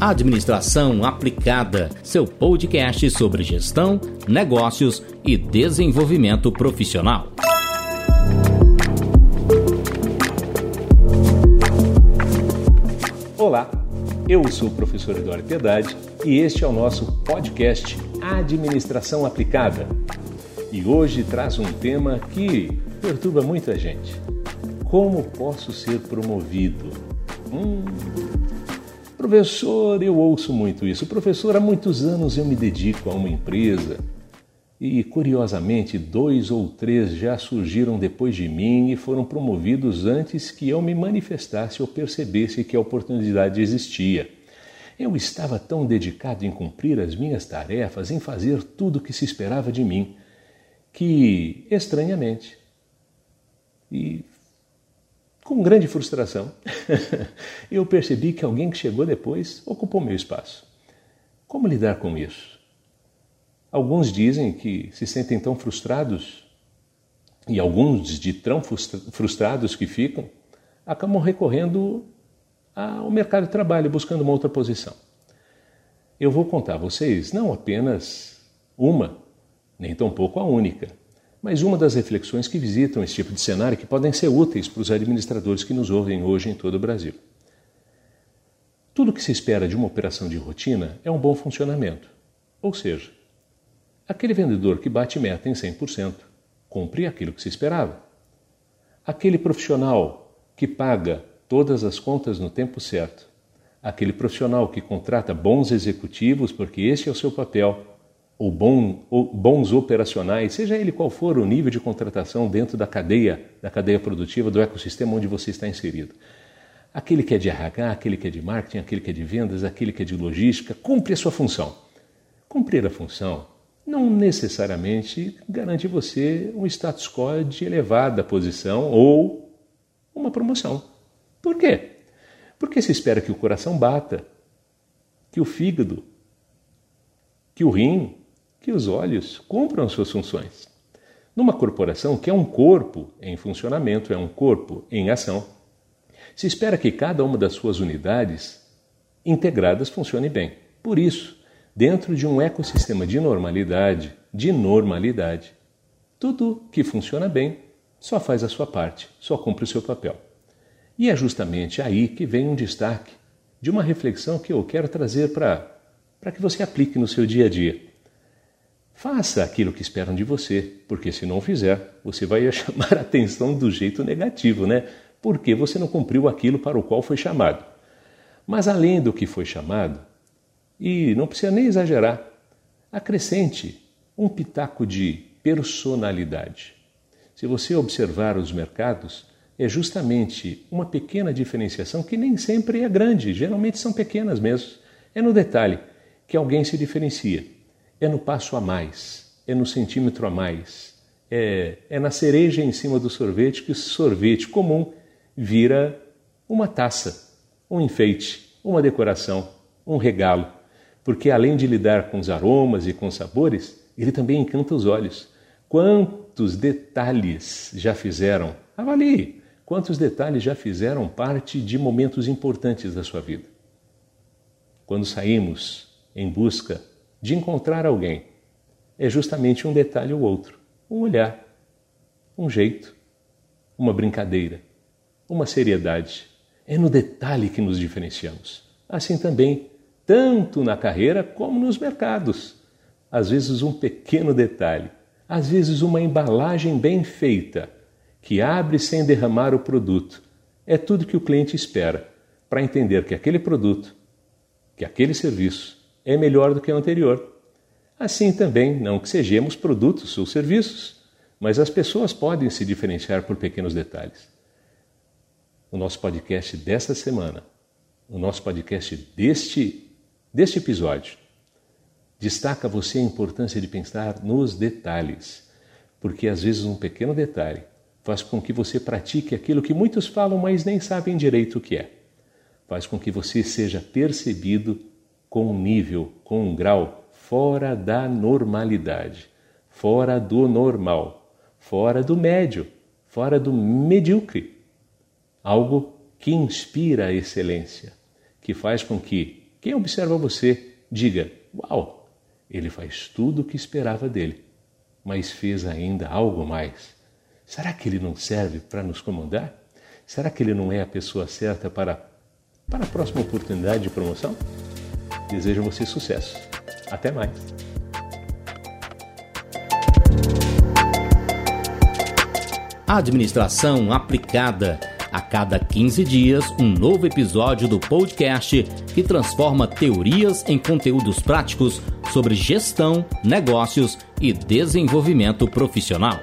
Administração Aplicada, seu podcast sobre gestão, negócios e desenvolvimento profissional. Olá, eu sou o professor Eduardo Piedade e este é o nosso podcast Administração Aplicada. E hoje traz um tema que perturba muita gente. Como posso ser promovido? Hum, professor, eu ouço muito isso. Professor, há muitos anos eu me dedico a uma empresa e, curiosamente, dois ou três já surgiram depois de mim e foram promovidos antes que eu me manifestasse ou percebesse que a oportunidade existia. Eu estava tão dedicado em cumprir as minhas tarefas, em fazer tudo o que se esperava de mim, que, estranhamente, e com grande frustração, eu percebi que alguém que chegou depois ocupou meu espaço. Como lidar com isso? Alguns dizem que se sentem tão frustrados, e alguns de tão frustrados que ficam, acabam recorrendo ao mercado de trabalho, buscando uma outra posição. Eu vou contar a vocês não apenas uma, nem tampouco a única, mas uma das reflexões que visitam esse tipo de cenário que podem ser úteis para os administradores que nos ouvem hoje em todo o Brasil. Tudo que se espera de uma operação de rotina é um bom funcionamento. Ou seja, aquele vendedor que bate meta em 100% cumpre aquilo que se esperava. Aquele profissional que paga todas as contas no tempo certo. Aquele profissional que contrata bons executivos porque esse é o seu papel ou, bom, ou bons operacionais, seja ele qual for o nível de contratação dentro da cadeia, da cadeia produtiva, do ecossistema onde você está inserido. Aquele que é de RH, aquele que é de marketing, aquele que é de vendas, aquele que é de logística, cumpre a sua função. Cumprir a função não necessariamente garante você um status quo de elevada posição ou uma promoção. Por quê? Porque se espera que o coração bata, que o fígado, que o rim, que os olhos cumpram suas funções. Numa corporação que é um corpo em funcionamento, é um corpo em ação, se espera que cada uma das suas unidades integradas funcione bem. Por isso, dentro de um ecossistema de normalidade, de normalidade, tudo que funciona bem só faz a sua parte, só cumpre o seu papel. E é justamente aí que vem um destaque de uma reflexão que eu quero trazer para que você aplique no seu dia a dia. Faça aquilo que esperam de você, porque se não fizer, você vai chamar a atenção do jeito negativo, né? Porque você não cumpriu aquilo para o qual foi chamado. Mas além do que foi chamado, e não precisa nem exagerar, acrescente um pitaco de personalidade. Se você observar os mercados, é justamente uma pequena diferenciação que nem sempre é grande, geralmente são pequenas mesmo. É no detalhe que alguém se diferencia é no passo a mais, é no centímetro a mais, é, é na cereja em cima do sorvete que o sorvete comum vira uma taça, um enfeite, uma decoração, um regalo, porque além de lidar com os aromas e com os sabores, ele também encanta os olhos. Quantos detalhes já fizeram? Avalie! Quantos detalhes já fizeram parte de momentos importantes da sua vida? Quando saímos em busca de encontrar alguém é justamente um detalhe ou outro, um olhar, um jeito, uma brincadeira, uma seriedade. É no detalhe que nos diferenciamos. Assim também, tanto na carreira como nos mercados. Às vezes, um pequeno detalhe, às vezes, uma embalagem bem feita, que abre sem derramar o produto, é tudo que o cliente espera para entender que aquele produto, que aquele serviço é melhor do que o anterior. Assim também, não que sejamos produtos ou serviços, mas as pessoas podem se diferenciar por pequenos detalhes. O nosso podcast desta semana, o nosso podcast deste, deste episódio, destaca você a importância de pensar nos detalhes, porque às vezes um pequeno detalhe faz com que você pratique aquilo que muitos falam, mas nem sabem direito o que é. Faz com que você seja percebido com um nível, com um grau fora da normalidade, fora do normal, fora do médio, fora do medíocre. Algo que inspira a excelência, que faz com que quem observa você diga: Uau, ele faz tudo o que esperava dele, mas fez ainda algo mais. Será que ele não serve para nos comandar? Será que ele não é a pessoa certa para, para a próxima oportunidade de promoção? Desejo a você sucesso. Até mais. Administração aplicada. A cada 15 dias, um novo episódio do podcast que transforma teorias em conteúdos práticos sobre gestão, negócios e desenvolvimento profissional.